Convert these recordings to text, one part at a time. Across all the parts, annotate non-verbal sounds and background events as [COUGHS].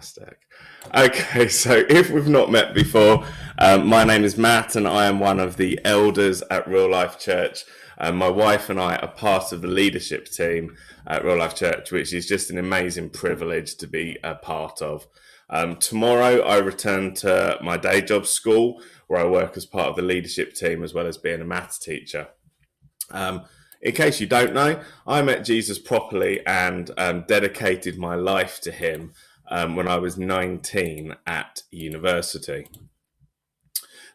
Fantastic. Okay, [LAUGHS] so if we've not met before, um, my name is Matt and I am one of the elders at Real Life Church. Um, my wife and I are part of the leadership team at Real Life Church, which is just an amazing privilege to be a part of. Um, tomorrow, I return to my day job school where I work as part of the leadership team as well as being a maths teacher. Um, in case you don't know, I met Jesus properly and um, dedicated my life to him um, when I was 19 at university.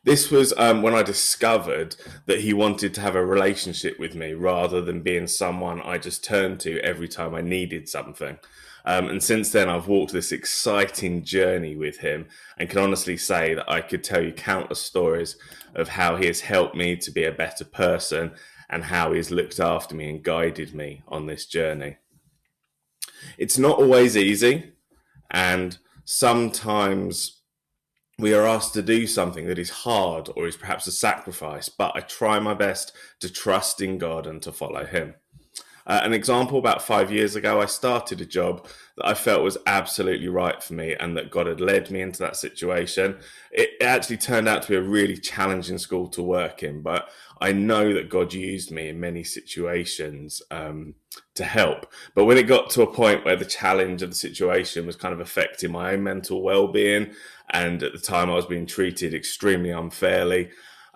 This was um, when I discovered that he wanted to have a relationship with me rather than being someone I just turned to every time I needed something. Um, and since then, I've walked this exciting journey with him and can honestly say that I could tell you countless stories of how he has helped me to be a better person and how he has looked after me and guided me on this journey. It's not always easy, and sometimes we are asked to do something that is hard or is perhaps a sacrifice, but I try my best to trust in God and to follow Him. Uh, an example about five years ago, I started a job that I felt was absolutely right for me and that God had led me into that situation. It actually turned out to be a really challenging school to work in, but I know that God used me in many situations um, to help. But when it got to a point where the challenge of the situation was kind of affecting my own mental well being, and at the time I was being treated extremely unfairly,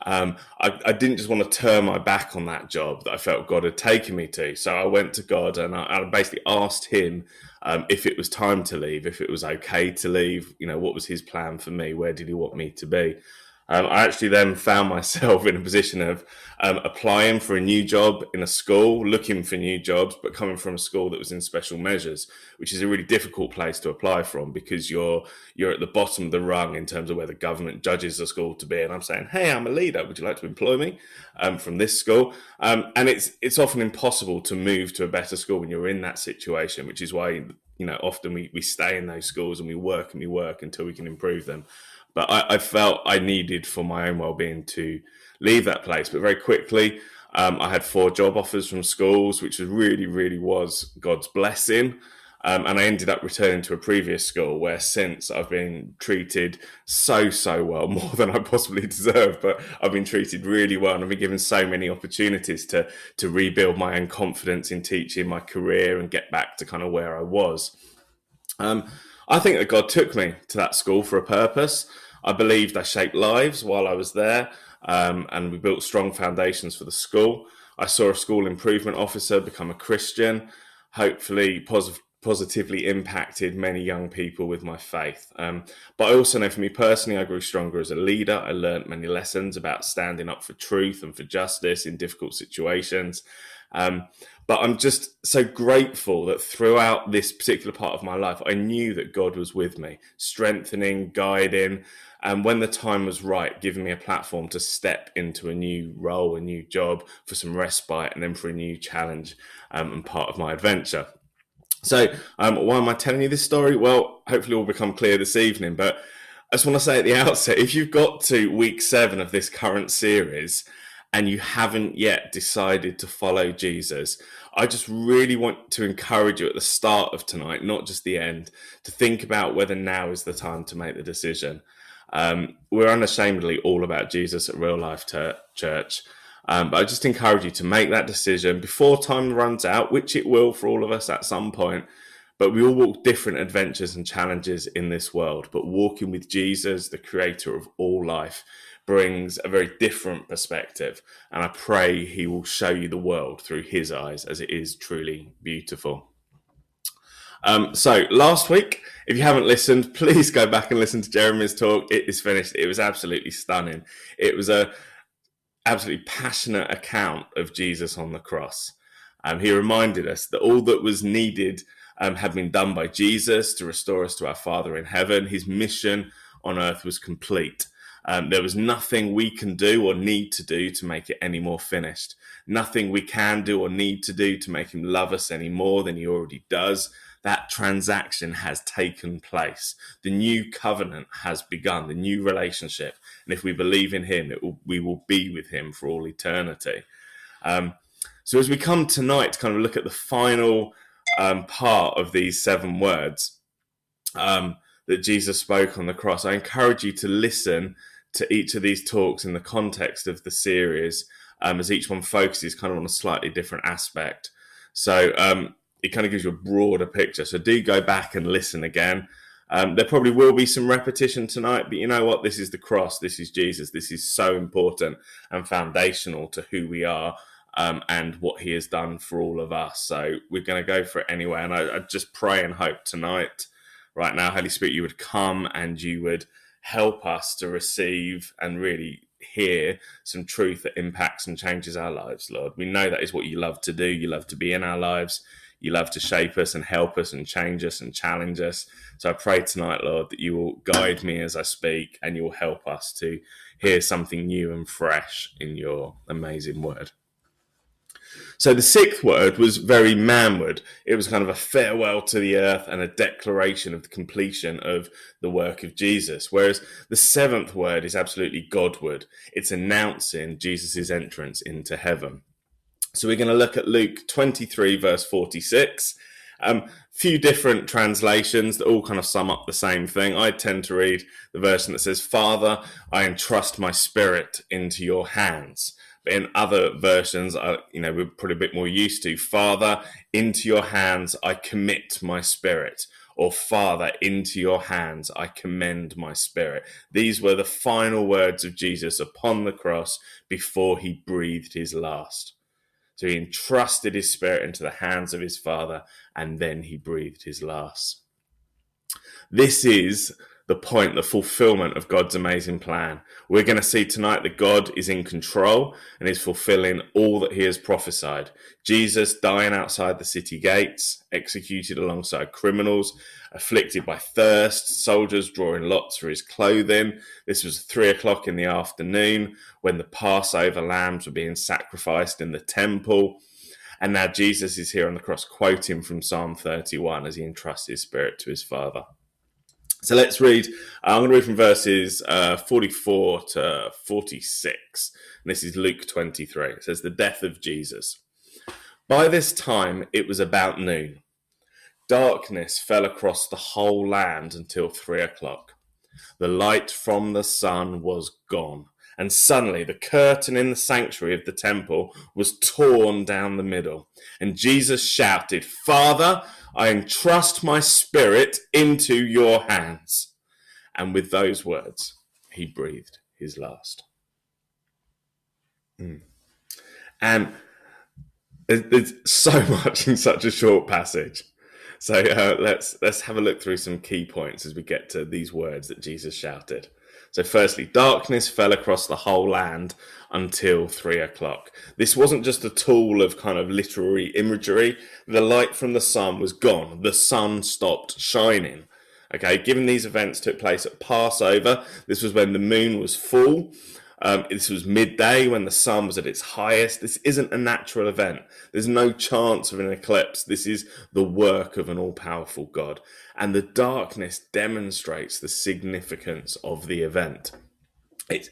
um, I, I, didn't just want to turn my back on that job that I felt God had taken me to. So I went to God and I, I basically asked Him um, if it was time to leave, if it was okay to leave, you know, what was His plan for me? Where did He want me to be? Um, I actually then found myself [LAUGHS] in a position of um, applying for a new job in a school, looking for new jobs, but coming from a school that was in special measures, which is a really difficult place to apply from because you're you're at the bottom of the rung in terms of where the government judges the school to be. And I'm saying, hey, I'm a leader. Would you like to employ me um, from this school? Um, and it's it's often impossible to move to a better school when you're in that situation, which is why you know often we, we stay in those schools and we work and we work until we can improve them. But I, I felt I needed for my own well-being to leave that place. But very quickly, um, I had four job offers from schools, which really, really was God's blessing. Um, and I ended up returning to a previous school where since I've been treated so, so well, [LAUGHS] more than I possibly deserve, but I've been treated really well and I've been given so many opportunities to, to rebuild my own confidence in teaching my career and get back to kind of where I was. Um, I think that God took me to that school for a purpose. I believed I shaped lives while I was there, um, and we built strong foundations for the school. I saw a school improvement officer become a Christian, hopefully pos- positively impacted many young people with my faith. Um, but I also know for me personally, I grew stronger as a leader. I learned many lessons about standing up for truth and for justice in difficult situations. Um, but I'm just so grateful that throughout this particular part of my life, I knew that God was with me, strengthening, guiding, and when the time was right, giving me a platform to step into a new role, a new job for some respite, and then for a new challenge um, and part of my adventure. So, um, why am I telling you this story? Well, hopefully, it will become clear this evening. But I just want to say at the outset if you've got to week seven of this current series, and you haven't yet decided to follow Jesus, I just really want to encourage you at the start of tonight, not just the end, to think about whether now is the time to make the decision. Um, we're unashamedly all about Jesus at Real Life Church. Um, but I just encourage you to make that decision before time runs out, which it will for all of us at some point. But we all walk different adventures and challenges in this world. But walking with Jesus, the creator of all life, brings a very different perspective. And I pray he will show you the world through his eyes as it is truly beautiful. Um, so last week, if you haven't listened, [LAUGHS] please go back and listen to Jeremy's talk. It is finished. It was absolutely stunning. It was a absolutely passionate account of Jesus on the cross. Um, he reminded us that all that was needed um, had been done by Jesus to restore us to our Father in heaven. His mission on earth was complete. Um, there was nothing we can do or need to do to make it any more finished. Nothing we can do or need to do to make him love us any more than he already does. That transaction has taken place. The new covenant has begun, the new relationship. And if we believe in him, will, we will be with him for all eternity. Um, so as we come tonight to kind of look at the final um, part of these seven words, um, that Jesus spoke on the cross. I encourage you to listen to each of these talks in the context of the series, um, as each one focuses kind of on a slightly different aspect. So um, it kind of gives you a broader picture. So do go back and listen again. Um, there probably will be some repetition tonight, but you know what? This is the cross. This is Jesus. This is so important and foundational to who we are um, and what He has done for all of us. So we're going to go for it anyway. And I, I just pray and hope tonight, right now, Holy Spirit, you would come and you would help us to receive and really hear some truth that impacts and changes our lives, Lord. We know that is what you love to do. You love to be in our lives. You love to shape us and help us and change us and challenge us. So I pray tonight, Lord, that you will guide me as I speak and you will help us to hear something new and fresh in your amazing word. So the sixth word was very manward. It was kind of a farewell to the earth and a declaration of the completion of the work of Jesus. Whereas the seventh word is absolutely Godward. It's announcing Jesus' entrance into heaven. So we're going to look at Luke 23, verse 46. Um, few different translations that all kind of sum up the same thing. I tend to read the version that says, Father, I entrust my spirit into your hands. In other versions, I, you know, we're probably a bit more used to, Father, into your hands I commit my spirit. Or, Father, into your hands I commend my spirit. These were the final words of Jesus upon the cross before he breathed his last. So he entrusted his spirit into the hands of his father, and then he breathed his last. This is the point, the fulfillment of God's amazing plan. We're going to see tonight that God is in control and is fulfilling all that he has prophesied. Jesus dying outside the city gates, executed alongside criminals, afflicted by thirst, soldiers drawing lots for his clothing. This was three o'clock in the afternoon when the Passover lambs were being sacrificed in the temple. And now Jesus is here on the cross, quoting from Psalm 31 as he entrusts his spirit to his Father. So let's read. I'm going to read from verses uh, 44 to 46. And this is Luke 23. It says, The death of Jesus. By this time, it was about noon Darkness fell across the whole land until three o'clock. The light from the sun was gone, and suddenly the curtain in the sanctuary of the temple was torn down the middle. And Jesus shouted, Father, I entrust my spirit into your hands. And with those words, he breathed his last. Mm. And there's so [LAUGHS] much in such a short passage. So uh, let's let's have a look through some key points as we get to these words that Jesus shouted. So, firstly, darkness fell across the whole land until three o'clock. This wasn't just a tool of kind of literary imagery. The light from the sun was gone. The sun stopped shining. Okay, given these events took place at Passover, this was when the moon was full um, this was midday when the sun was at its highest. This isn't a natural event. There's no chance of an eclipse. This is the work of an all powerful God. And the darkness demonstrates the significance of the event. It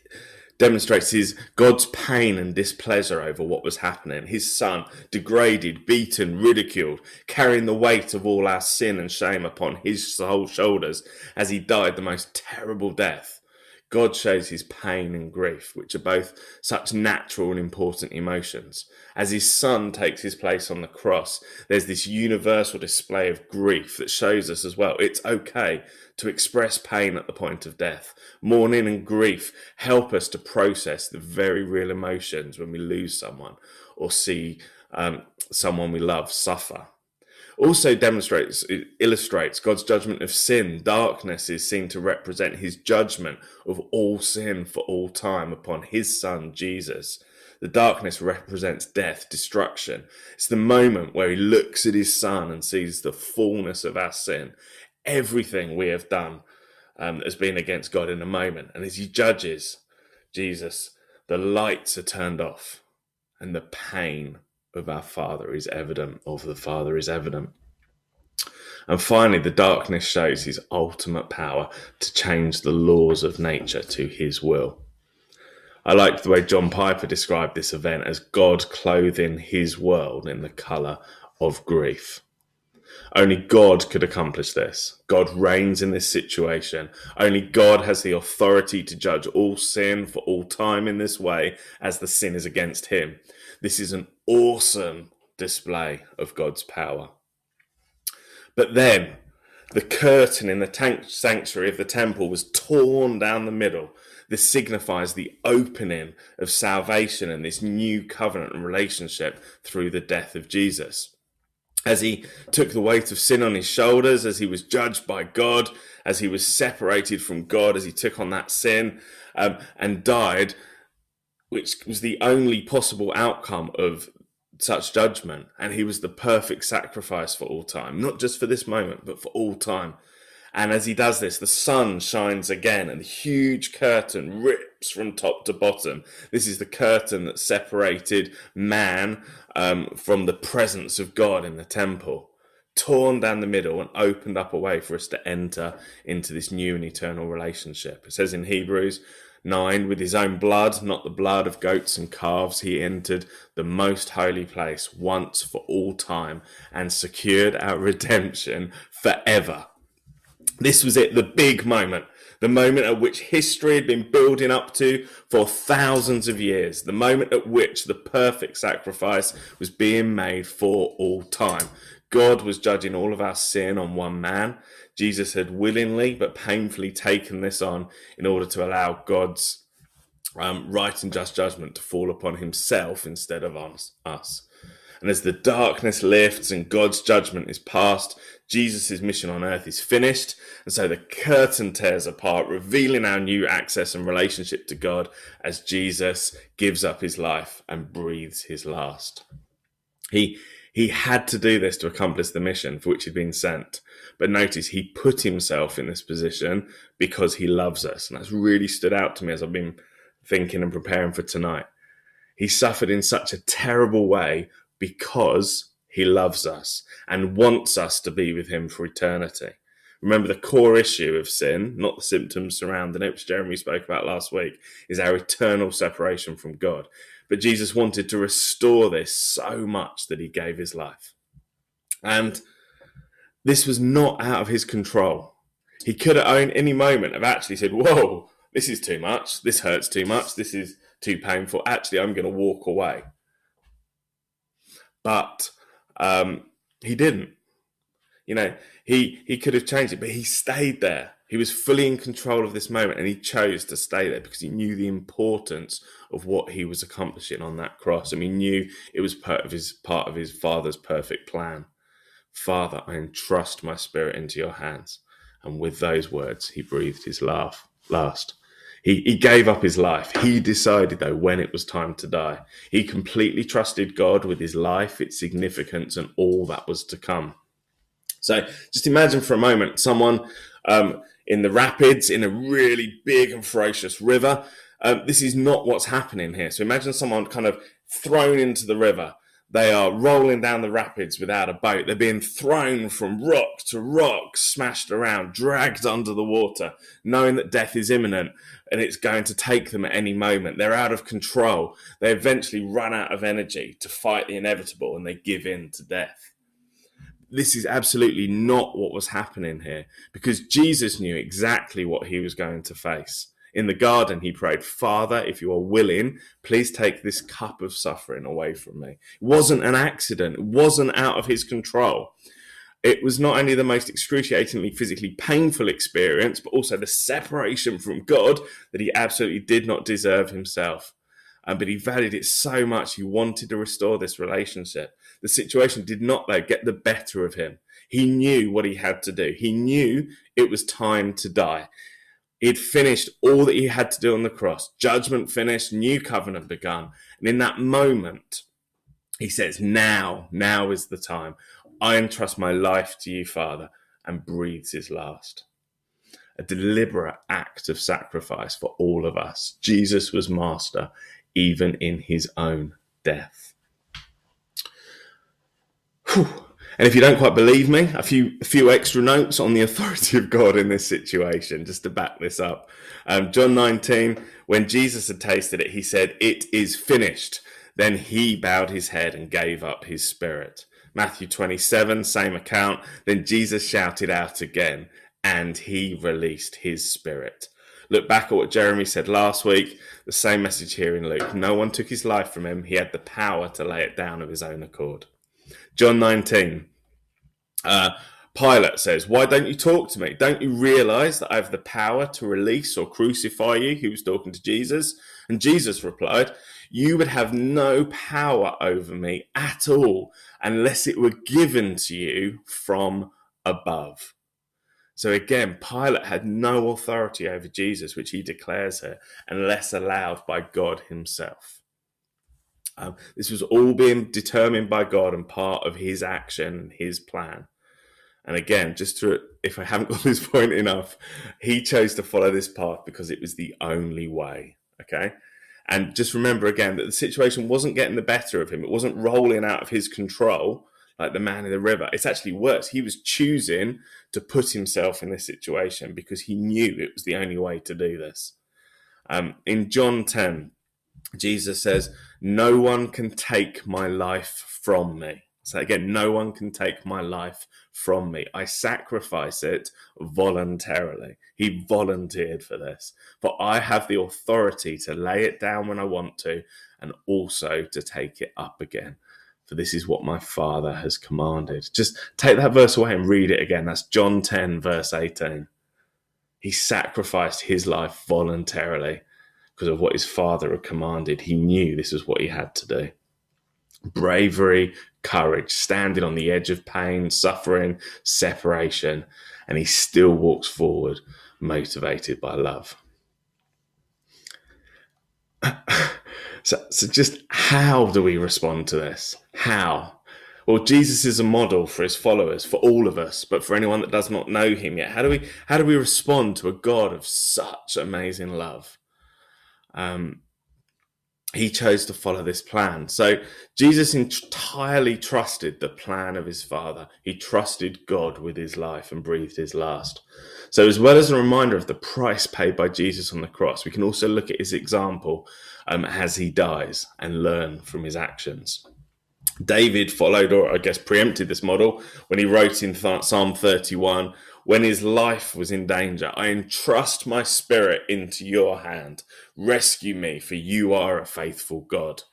demonstrates his God's pain and displeasure over what was happening. His son, degraded, beaten, ridiculed, carrying the weight of all our sin and shame upon his whole shoulders as he died the most terrible death God shows his pain and grief, which are both such natural and important emotions. As his son takes his place on the cross, there's this universal display of grief that shows us as well it's okay to express pain at the point of death. Mourning and grief help us to process the very real emotions when we lose someone or see um, someone we love suffer also demonstrates, illustrates God's judgment of sin. Darkness is seen to represent his judgment of all sin for all time upon his son, Jesus. The darkness represents death, destruction. It's the moment where he looks at his son and sees the fullness of our sin, everything we have done um, has been against God in a moment. And as he judges Jesus, the lights are turned off and the pain of our Father is evident, of the Father is evident. And finally, the darkness shows his ultimate power to change the laws of nature to his will. I liked the way John Piper described this event as God clothing his world in the colour of grief. Only God could accomplish this. God reigns in this situation. Only God has the authority to judge all sin for all time in this way as the sin is against him. This is an awesome display of God's power. But then the curtain in the sanctuary of the temple was torn down the middle. This signifies the opening of salvation and this new covenant and relationship through the death of Jesus. As he took the weight of sin on his shoulders, as he was judged by God, as he was separated from God, as he took on that sin um, and died, which was the only possible outcome of such judgment. And he was the perfect sacrifice for all time, not just for this moment, but for all time. And as he does this, the sun shines again and the huge curtain rips from top to bottom. This is the curtain that separated man um, from the presence of God in the temple, torn down the middle and opened up a way for us to enter into this new and eternal relationship. It says in Hebrews, 9 with his own blood not the blood of goats and calves he entered the most holy place once for all time and secured our [LAUGHS] redemption forever. This was it the big moment the moment at which history had been building up to for thousands of years the moment at which the perfect sacrifice was being made for all time god was judging all of our sin on one man Jesus had willingly but painfully taken this on in order to allow God's um, right and just judgment to fall upon himself instead of on us. And as the darkness lifts and God's judgment is past, Jesus' mission on earth is finished. And so the curtain tears apart, revealing our new access and relationship to God as Jesus gives up his life and breathes his last. He, he had to do this to accomplish the mission for which he'd been sent. But notice he put himself in this position because he loves us. And that's really stood out to me as I've been thinking and preparing for tonight. He suffered in such a terrible way because he loves us and wants us to be with him for eternity. Remember, the core issue of sin, not the symptoms surrounding it, which Jeremy spoke about last week, is our eternal separation from God. But Jesus wanted to restore this so much that he gave his life. And this was not out of his control. He could at any moment have actually said, Whoa, this is too much. This hurts too much. This is too painful. Actually, I'm going to walk away. But um, he didn't. You know, he, he could have changed it, but he stayed there. He was fully in control of this moment and he chose to stay there because he knew the importance of what he was accomplishing on that cross. And he knew it was part of his part of his father's perfect plan. Father, I entrust my spirit into your hands. And with those words, he breathed his laugh last. He, he gave up his life. He decided, though, when it was time to die. He completely trusted God with his life, its significance, and all that was to come. So just imagine for a moment someone um, in the rapids in a really big and ferocious river. Um, this is not what's happening here. So imagine someone kind of thrown into the river they are rolling down the rapids without a boat. They're being thrown from rock to rock, smashed around, dragged under the water, knowing that death is imminent and it's going to take them at any moment. They're out of control. They eventually run out of energy to fight the inevitable and they give in to death. This is absolutely not what was happening here because Jesus knew exactly what he was going to face. In the garden, he prayed, Father, if you are willing, please take this cup of suffering away from me. It wasn't an accident, it wasn't out of his control. It was not only the most excruciatingly physically painful experience, but also the separation from God that he absolutely did not deserve himself. Um, but he valued it so much, he wanted to restore this relationship. The situation did not, though, get the better of him. He knew what he had to do. He knew it was time to die. He'd finished all that he had to do on the cross. Judgment finished, new covenant begun. And in that moment, he says, Now, now is the time. I entrust my life to you, Father, and breathes his last. A deliberate act of sacrifice for all of us. Jesus was master even in his own death. Whew. And if you don't quite believe me, a few a few extra notes on the [LAUGHS] authority of God in this situation, just to back this up. Um, John 19, when Jesus had tasted it, he said, "It is finished." Then he bowed his head and gave up his spirit. Matthew 27, same account. Then Jesus shouted out again and he released his spirit. Look back at what Jeremy said last week, the same message here in Luke. No one took his life from him, he had the power to lay it down of his own accord. John 19. Uh, Pilate says, Why don't you talk to me? Don't you realize that I have the power to release or crucify you? He was talking to Jesus. And Jesus replied, You would have no power over me at all unless it were given to you from above. So again, Pilate had no authority over Jesus, which he declares here, unless allowed by God himself. Um, this was all being determined by God and part of his action, his plan. And again, just to, if I haven't got [LAUGHS] this point enough, he chose to follow this path because it was the only way. Okay. And just remember again that the situation wasn't getting the better of him. It wasn't rolling out of his control like the man in the river. It's actually worse. He was choosing to put himself in this situation because he knew it was the only way to do this. Um, in John 10, Jesus says, No one can take my life from me. So again, no one can take my life from me. I sacrifice it voluntarily. He volunteered for this. But I have the authority to lay it down when I want to and also to take it up again. For this is what my Father has commanded. Just take that verse away and read it again. That's John 10, verse 18. He sacrificed his life voluntarily because of what his Father had commanded. He knew this was what he had to do bravery, courage, standing on the edge of pain, suffering, separation, and he still walks forward motivated by love. [COUGHS] so, so, just how do we respond to this? How? Well, Jesus is a model for his followers, for all of us, but for anyone that does not know him yet, how do we how do we respond to a God of such amazing love? Um, he chose to follow this plan. So Jesus entirely trusted the plan of his Father. He trusted God with his life and breathed his last. So, as well as a reminder of the price paid by Jesus on the cross, we can also look at his example um, as he dies and learn from his actions. David followed, or I guess preempted this model when he wrote in Psalm 31 when his life was in danger. I entrust my spirit into your hand. Rescue me, for you are a faithful God.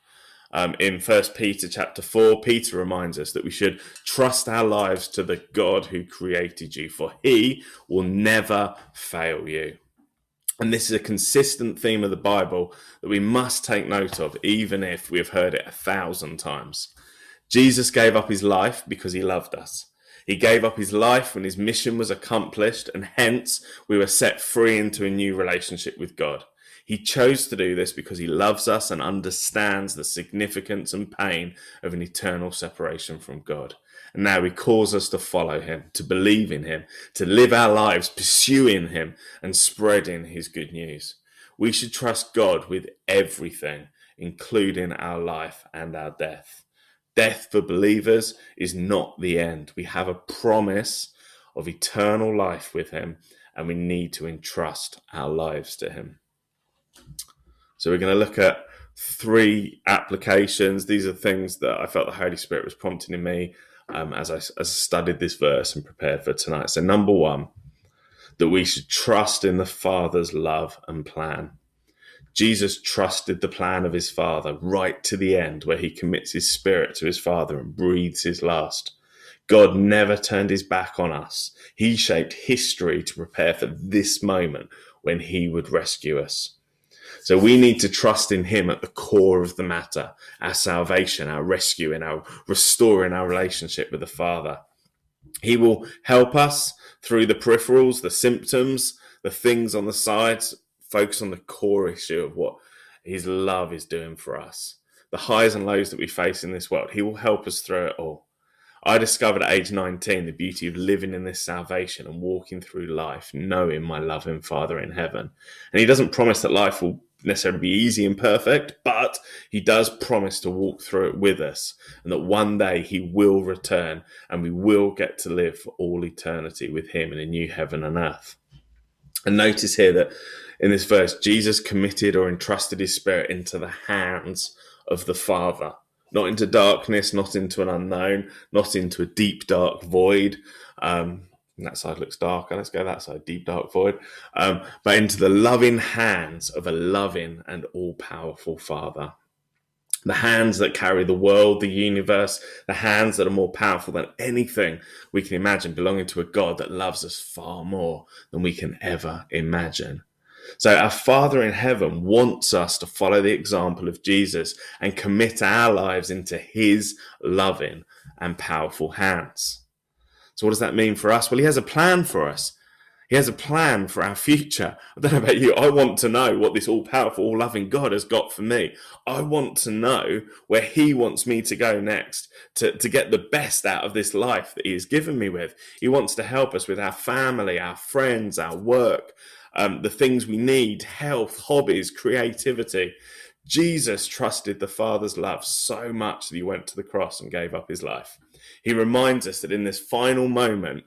Um, in First Peter chapter four, Peter reminds us that we should trust our lives to the God who created you, for He will never fail you. And this is a consistent theme of the Bible that we must take note of, even if we have heard it a thousand times. Jesus gave up his life because he loved us. He gave up his life when his mission was accomplished, and hence we were set free into a new relationship with God. He chose to do this because he loves us and understands the significance and pain of an eternal separation from God. And now he calls us to follow him, to believe in him, to live our lives pursuing him and spreading his good news. We should trust God with everything, including our life and our death. Death for believers is not the end. We have a promise of eternal life with Him, and we need to entrust our lives to Him. So, we're going to look at three applications. These are things that I felt the Holy Spirit was prompting in me um, as, I, as I studied this verse and prepared for tonight. So, number one, that we should trust in the Father's love and plan. Jesus trusted the plan of his Father right to the end, where he commits his spirit to his Father and breathes his last. God never turned his back on us. He shaped history to prepare for this moment when he would rescue us. So we need to trust in him at the core of the matter, our salvation, our rescue, and our restoring our relationship with the Father. He will help us through the peripherals, the symptoms, the things on the sides, focus on the core issue of what his love is doing for us. The highs and lows that we face in this world, he will help us through it all. I discovered at age 19 the beauty of living in this salvation and walking through life knowing my loving Father in heaven. And he doesn't promise that life will necessarily be easy and perfect, but he does promise to walk through it with us and that one day he will return and we will get to live for all eternity with him in a new heaven and earth. And notice here that in this verse, Jesus committed or entrusted his spirit into the hands of the Father. not into darkness, not into an unknown, not into a deep, dark void. Um, that side looks darker. Let's go that side, deep, dark void. Um, but into the loving hands of a loving and all powerful Father. The hands that carry the world, the universe, the hands that are more powerful than anything we can imagine, belonging to a God that loves us far more than we can ever imagine. So our Father in heaven wants us to follow the example of Jesus and commit our lives into his loving and powerful hands. So what does that mean for us? Well, he has a plan for us. He has a plan for our future. I don't know about you. I want to know what this all powerful, all loving God has got for me. I want to know where He wants me to go next to, to get the best out of this life that He has given me with. He wants to help us with our family, our friends, our work, um, the things we need, health, hobbies, creativity. Jesus trusted the Father's love so much that he went to the cross and gave up his life. He reminds us that in this final moment,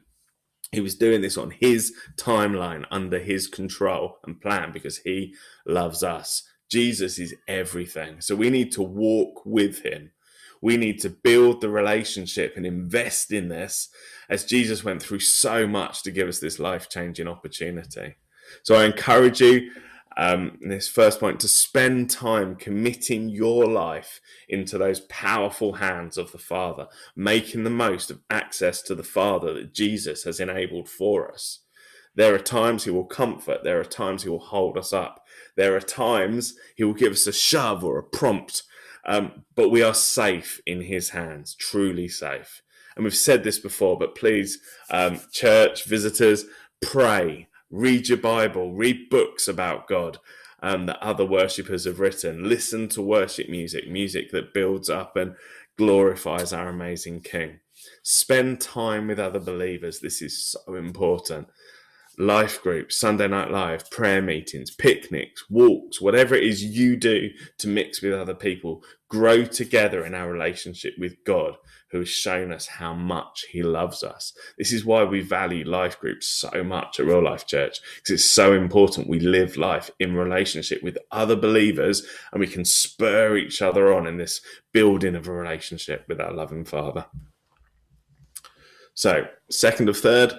he was doing this on his timeline, under his control and plan, because he loves us. Jesus is everything. So we need to walk with him. We need to build the relationship and invest in this as Jesus went through so much to give us this life changing opportunity. So I encourage you um, this first point to spend time committing your life into those powerful hands of the Father, making the most of access to the Father that Jesus has enabled for us. There are times he will comfort, there are times he will hold us up, there are times he will give us a shove or a prompt, um, but we are safe in his hands, truly safe. And we've said this before, but please, um, church visitors, pray read your Bible, read books about God um, that other worshippers have written, listen to worship music, music that builds up and glorifies our amazing King. Spend time with other believers. This is so important life groups, Sunday Night Live, prayer meetings, picnics, walks, whatever it is you do to mix with other people, grow together in our relationship with God, who has shown us how much He loves us. This is why we value life groups so much at Real Life Church, because it's so important we live life in relationship with other believers and we can spur each other on in this building of a relationship with our loving Father. So, second of third,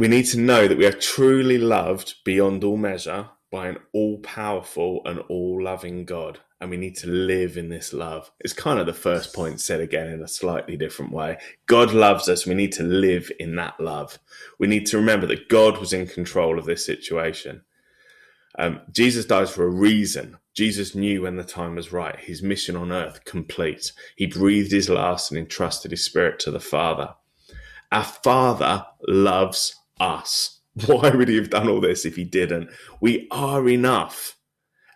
we need to know that we are truly loved beyond all measure by an all powerful and all loving God. And we need to live in this love. It's kind of the first point said again in a slightly different way. God loves us. We need to live in that love. We need to remember that God was in control of this situation. Um, Jesus dies for a reason. Jesus knew when the time was right, his mission on earth complete. He breathed his last and entrusted his spirit to the Father. Our Father loves us. [LAUGHS] Why would he have done all this if he didn't? We are enough,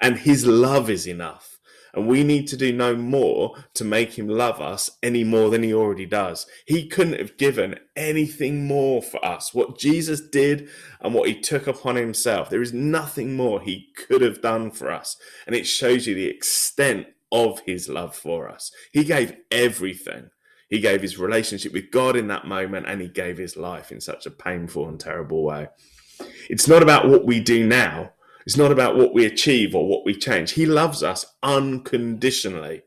and his love is enough. And we need to do no more to make him love us any more than he already does. He couldn't have given anything more for us. What Jesus did and what he took upon himself, there is nothing more he could have done for us. And it shows you the extent of his love for us. He gave everything. He gave his relationship with God in that moment and he gave his life in such a painful and terrible way. It's not about what we do now. It's not about what we achieve or what we change. He loves us unconditionally.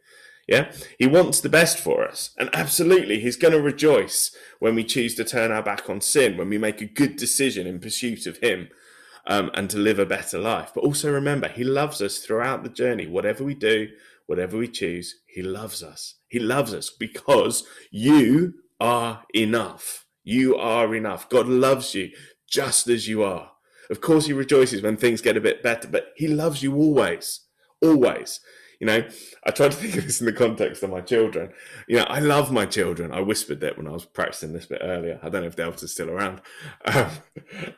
Yeah. He wants the best for us. And absolutely, he's going to rejoice when we choose to turn our back on sin, when we make a good decision in pursuit of him um, and to live a better life. But also remember, he loves us throughout the journey. Whatever we do, whatever we choose, he loves us. He loves us because you are enough. You are enough. God loves you just as you are. Of course, he rejoices when things get a bit better, but he loves you always. Always. You know, I try to think of this in the context of my children. You know, I love my children. I whispered that when I was practicing this bit earlier. I don't know if Delta's still around. [LAUGHS] Um,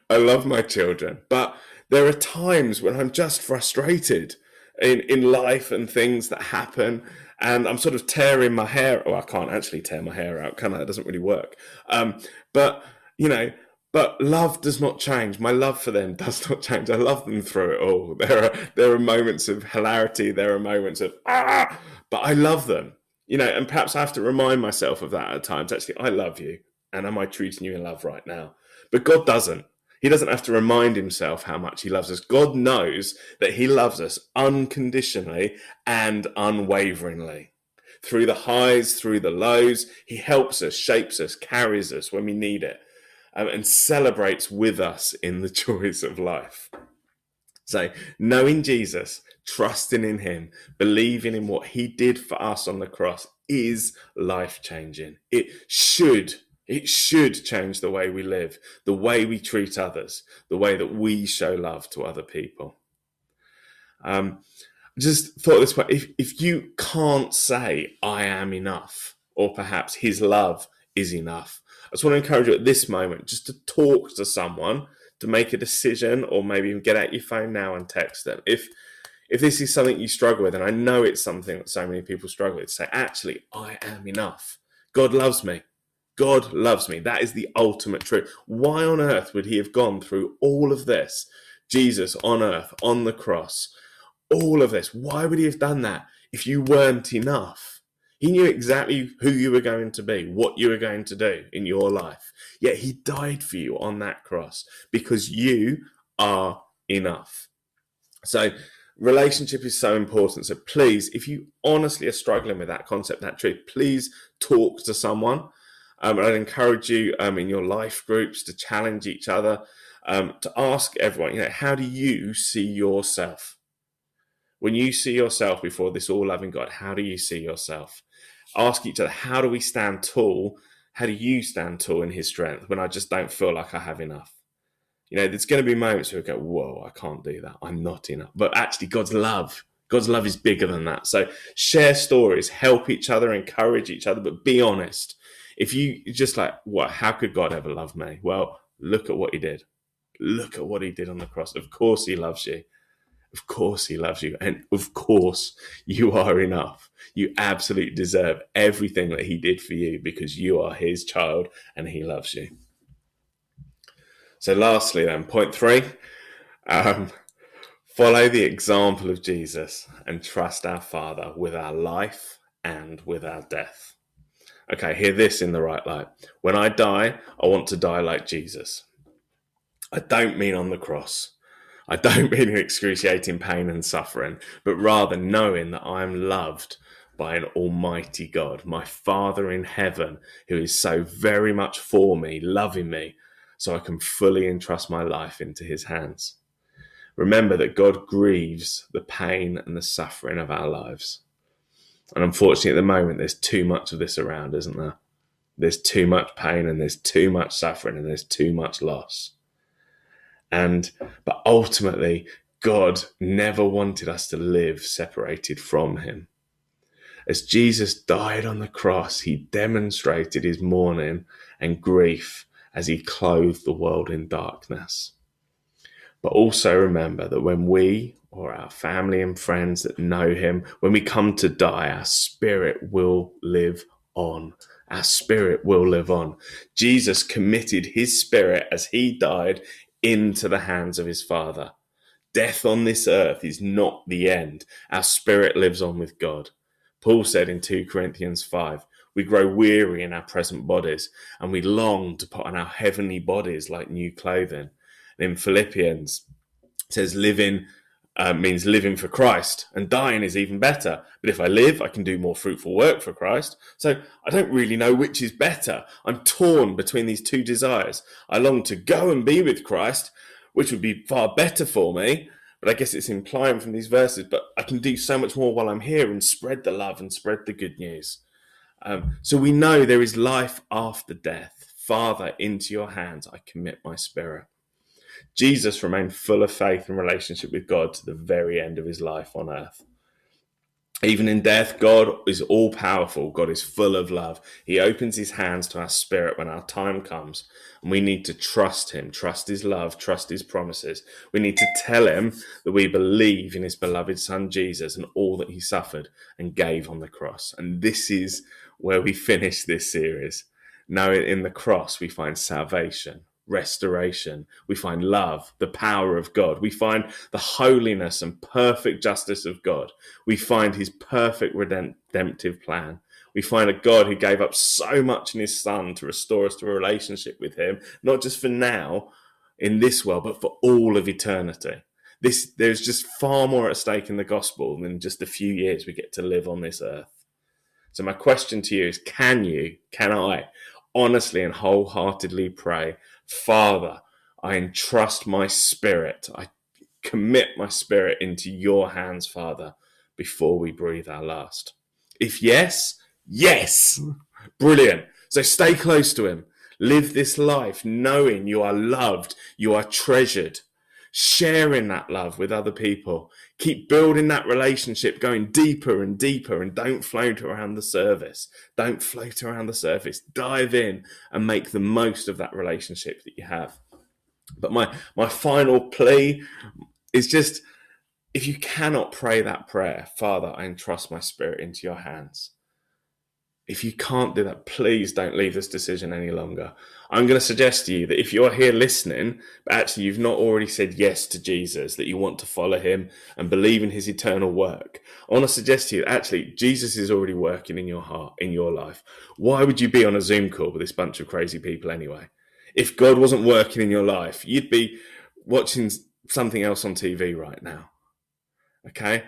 I love my children, but there are times when I'm just frustrated in, in life and things that happen. And I'm sort of tearing my hair. Oh, I can't actually tear my hair out, can I? It doesn't really work. Um, but, you know, but love does not change. My love for them [LAUGHS] does not change. I love them through it all. There are there are moments of hilarity. There are moments of ah, but I love them. You know, and perhaps I have to remind myself of that at times. Actually, I love you, and am I treating you in love right now? But God doesn't. He doesn't have to remind himself how much he loves us. God knows that he loves us unconditionally and unwaveringly. through the highs, through the lows. He helps us, shapes us, carries us when we need it, um, and celebrates with us in the [LAUGHS] joys of life. So, knowing Jesus, trusting in Him, believing in what He did for us on the cross is life changing. It should. It should change the way we live, the way we treat others, the way that we show love to other people. Um, just thought this way if, if you can't say, I am enough, or perhaps his love is enough, I just want to encourage you at this moment just to talk to someone, to make a decision, or maybe even get out your phone now and text them. If if this is something you struggle with, and I know it's something that so many people struggle with, say, actually, I am enough. God loves me. God loves me. That is the ultimate truth. Why on earth would he have gone through all of this? Jesus on earth, on the cross, all of this. Why would he have done that if you weren't enough? He knew exactly who you were going to be, what you were going to do in your life. Yet he died for you on that cross because you are enough. So, relationship is so important. So, please, if you honestly are struggling with that concept, that truth, please talk to someone. Um, I'd encourage you um, in your life groups to challenge each other, um, to ask everyone, you know, how do you see yourself? When you see yourself before this all loving God, how do you see yourself? Ask each other, how do we stand tall? How do you stand tall in His strength when I just don't feel like I have enough? You know, there's going to be moments where we go, whoa, I can't do that. I'm not enough. But actually, God's love, God's love is bigger than that. So share stories, help each other, encourage each other, but be honest. If you just like, what, how could God ever love me? Well, look at what He did. Look at what He did on the cross. Of course, He loves you. Of course, he loves you. And of course, you are enough. You absolutely deserve everything that he did for you because you are his child and he loves you. So, lastly, then, point three um, follow the example of Jesus and trust our Father with our life and with our death. Okay, hear this in the right light. When I die, I want to die like Jesus. I don't mean on the cross. I don't [LAUGHS] mean in excruciating pain and suffering, but rather knowing that I am loved by an almighty God, my Father in heaven, who is so very much for me, loving me, so I can fully entrust my life into his hands. Remember that God grieves the pain and the suffering of our lives. And unfortunately, at the moment, there's too much of this around, isn't there? There's too much pain and there's too much suffering and there's too much loss. And, but ultimately, God never wanted us to live separated from Him. As Jesus died on the cross, He demonstrated His mourning and grief as He clothed the world in darkness. But also remember that when we or our family and friends that know Him, when we come to die, our spirit will live on. Our spirit will live on. Jesus committed His spirit as He died into the hands of his Father. Death on this earth is not the end. Our spirit lives on with God. Paul said in 2 Corinthians 5, we grow weary in our present bodies and we long to put on our heavenly bodies like new clothing. In Philippians, it says, living uh, means living for Christ, and dying is even better. But if I live, I can do more fruitful work for Christ. So I don't really know which is better. I'm torn between these two desires. I long to go and be with Christ, which would be far better for me. But I guess it's implying from these verses, but I can do so much more while I'm here and spread the love and spread the good news. Um, so we know there is life after death. Father, into your hands I commit my spirit. Jesus remained full of faith and relationship with God to the very end of his life on earth. Even in death, God is all powerful. God is full of love. He opens his hands to our spirit when our time comes. And we need to trust him, trust his love, trust his promises. We need to tell him that we believe in his beloved son Jesus and all that he suffered and gave on the cross. And this is where we finish this series. Now, in the cross, we find salvation, restoration. We find love, the power of God. We find the holiness and perfect justice of God. We find his perfect redemptive plan. We find a God who gave up so much in his son to restore us to a relationship with him, not just for now in this world, but for all of eternity. This, there's just far more at stake in the gospel than just a few years we get to live on this earth. So, my question to you is can you, can I honestly and wholeheartedly pray, Father, I entrust my spirit, I commit my spirit into your hands, Father, before we breathe our last? If yes, yes, brilliant. So, stay close to Him. Live this life knowing you are loved, you are treasured, sharing that love with other people. Keep building that relationship, going deeper and deeper, and don't float around the surface. Don't float around the surface. Dive in and make the most of that relationship that you have. But my my final plea is just if you cannot pray that prayer, Father, I entrust my spirit into your hands if you can't do that, please don't leave this decision any longer. I'm going to suggest to you that if you're here listening, but actually you've not already said yes to Jesus, that you want to follow him and believe in his eternal work, I want to suggest to you that actually Jesus is already working in your heart, in your life. Why would you be on a Zoom call with this bunch of crazy people anyway? If God wasn't working in your life, you'd be watching something else on TV right now. Okay?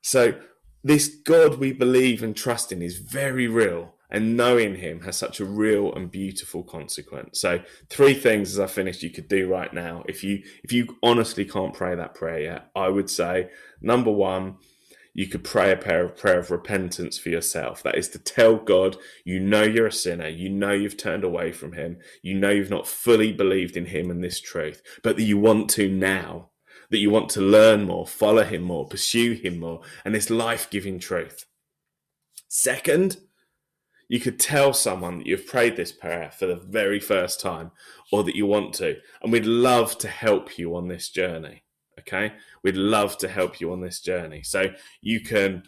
So this God we believe and trust in is very real, and knowing Him has such a real and beautiful consequence. So, three things as I finish you could do right now. If you if you honestly can't pray that prayer yet, I would say number one, you could pray a prayer of, prayer of repentance for yourself. That is to tell God you know you're a sinner, you know you've turned away from Him, you know you've not fully believed in Him and this truth, but that you want to now that you want to learn more, follow him more, pursue him more, and this life giving truth. Second, you could tell someone that you've prayed this prayer for the very first time or that you want to, and we'd love to help you on this journey. Okay, we'd love to help you on this journey. So you can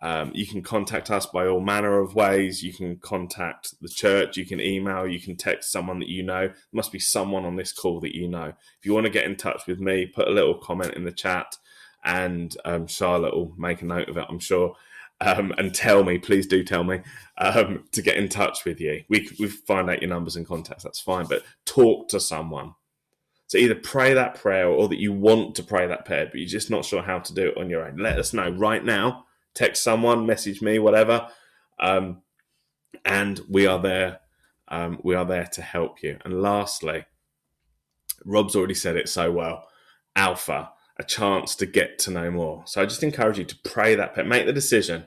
um, you can contact us by all manner of ways. You can contact the church, you can email, you can text someone that you know. There must be someone on this call that you know. If you want to get in touch with me, put a little comment in the chat and um, Charlotte will make a note of it, I'm sure. Um, and tell me, please do tell me um, to get in touch with you. We we find out your numbers and contacts. That's fine, but talk to someone. So either pray that prayer or that you want to pray that prayer, but you're just not sure how to do it on your own. Let us know right now text someone, message me, whatever. Um, and we are there. Um, we are there to help you. And lastly, Rob's already said it so well. Alpha, a chance to get to know more. So I just encourage you to pray that, prayer, make the decision.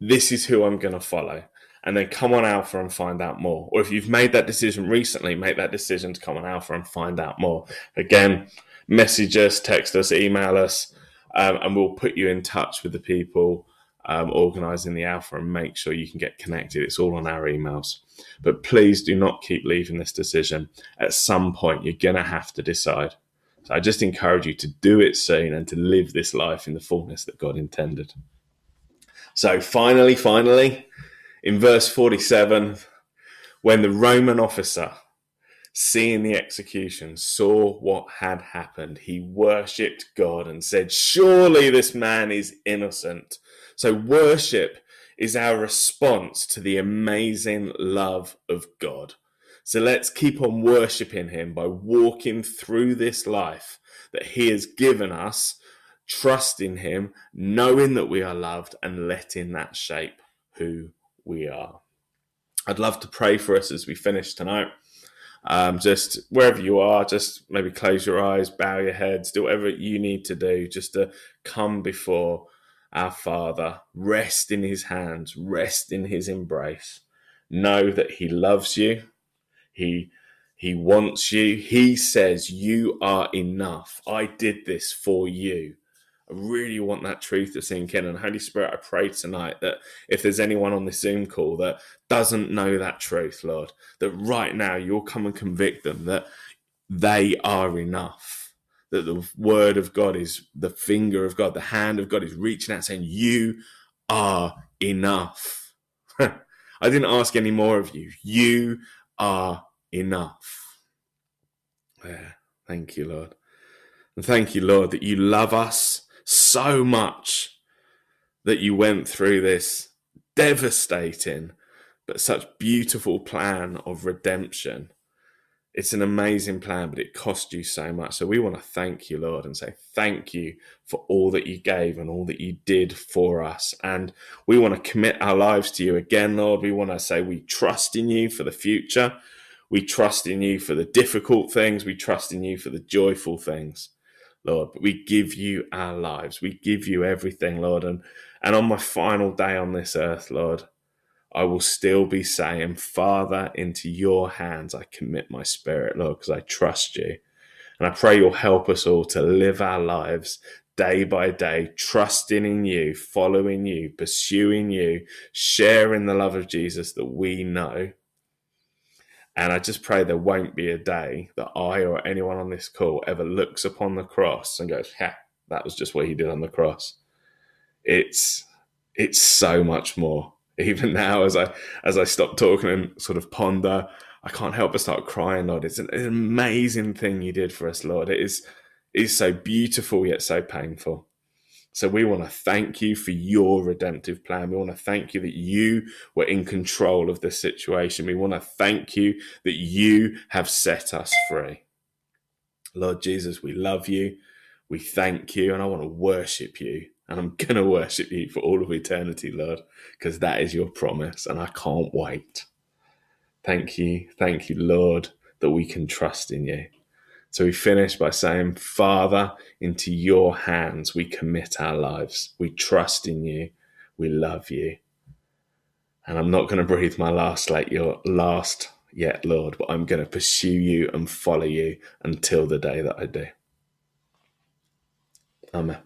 This is who I'm going to follow. And then come on Alpha and find out more. Or if you've made that decision recently, make that decision to come on Alpha and find out more. Again, message us, text us, email us um, and we'll put you in touch with the people um, organising the alpha and make sure you can get connected. It's all on our emails. But please do not keep leaving this decision. At some point, you're going to have to decide. So I just encourage you to do it soon and to live this life in the fullness that God intended. So finally, finally, in verse 47, when the Roman officer seeing the execution, saw what had happened, he worshipped God and said, Surely this man is innocent. So, worship is our response to the amazing love of God. So, let's keep on worshipping him by walking through this life that he has given us, trusting him, knowing that we are loved, and letting that shape who we are. I'd love to pray for us as we finish tonight. Um, just wherever you are, just maybe close your eyes, bow your heads, do whatever you need to do just to come before our Father, rest in His hands, rest in His embrace. Know that He loves you. He he wants you. He says, You are enough. I did this for you. I really want that truth to sink in. And Holy Spirit, I pray tonight that if there's anyone on this Zoom call that doesn't know that truth, Lord, that right now you'll come and convict them that they are enough. That the word of God is the finger of God, the hand of God is reaching out saying, You are enough. [LAUGHS] I didn't ask any more of you. You are enough. Yeah, thank you, Lord. And thank you, Lord, that you love us so much that you went through this devastating but such beautiful plan of redemption. it's an amazing plan, but it cost you so much. So we want to thank you, Lord, and say thank you for all that you gave and all that you did for us. And we want to commit our lives to you again, Lord. We want to say we trust in you for the future. We trust in you for the difficult things. We trust in you for the joyful things, Lord. But we give you our lives. We give you everything, Lord. And, and on my final day on this earth, Lord, I will still be saying, Father, into your hands I commit my spirit, Lord, because I trust you. And I pray you'll help us all to live our lives day by day, trusting in you, following you, pursuing you, sharing the love of Jesus that we know. And I just pray there won't be a day that I or anyone on this call ever looks upon the cross and goes, "Ha, that was just what he did on the cross." It's it's so much more [LAUGHS] even now as I as I stop talking and sort of ponder, I can't help but start crying, Lord. It's an, an amazing thing you did for us, Lord. It is it is so beautiful yet so painful. So we want to thank you for your redemptive plan. We want to thank you that you were in control of this situation. We want to thank you that you have set us free. Lord Jesus, we love you. We thank you, and I want to worship you and I'm [LAUGHS] going to worship you for all of eternity, Lord, because that is your promise, and I can't wait. Thank you. Thank you, Lord, that we can trust in you. So we finish by saying, Father, into your hands we commit our lives. We trust in you. We love you. And I'm not going to breathe my last like your last yet, Lord, but I'm going to pursue you and follow you until the day that I do. Amen.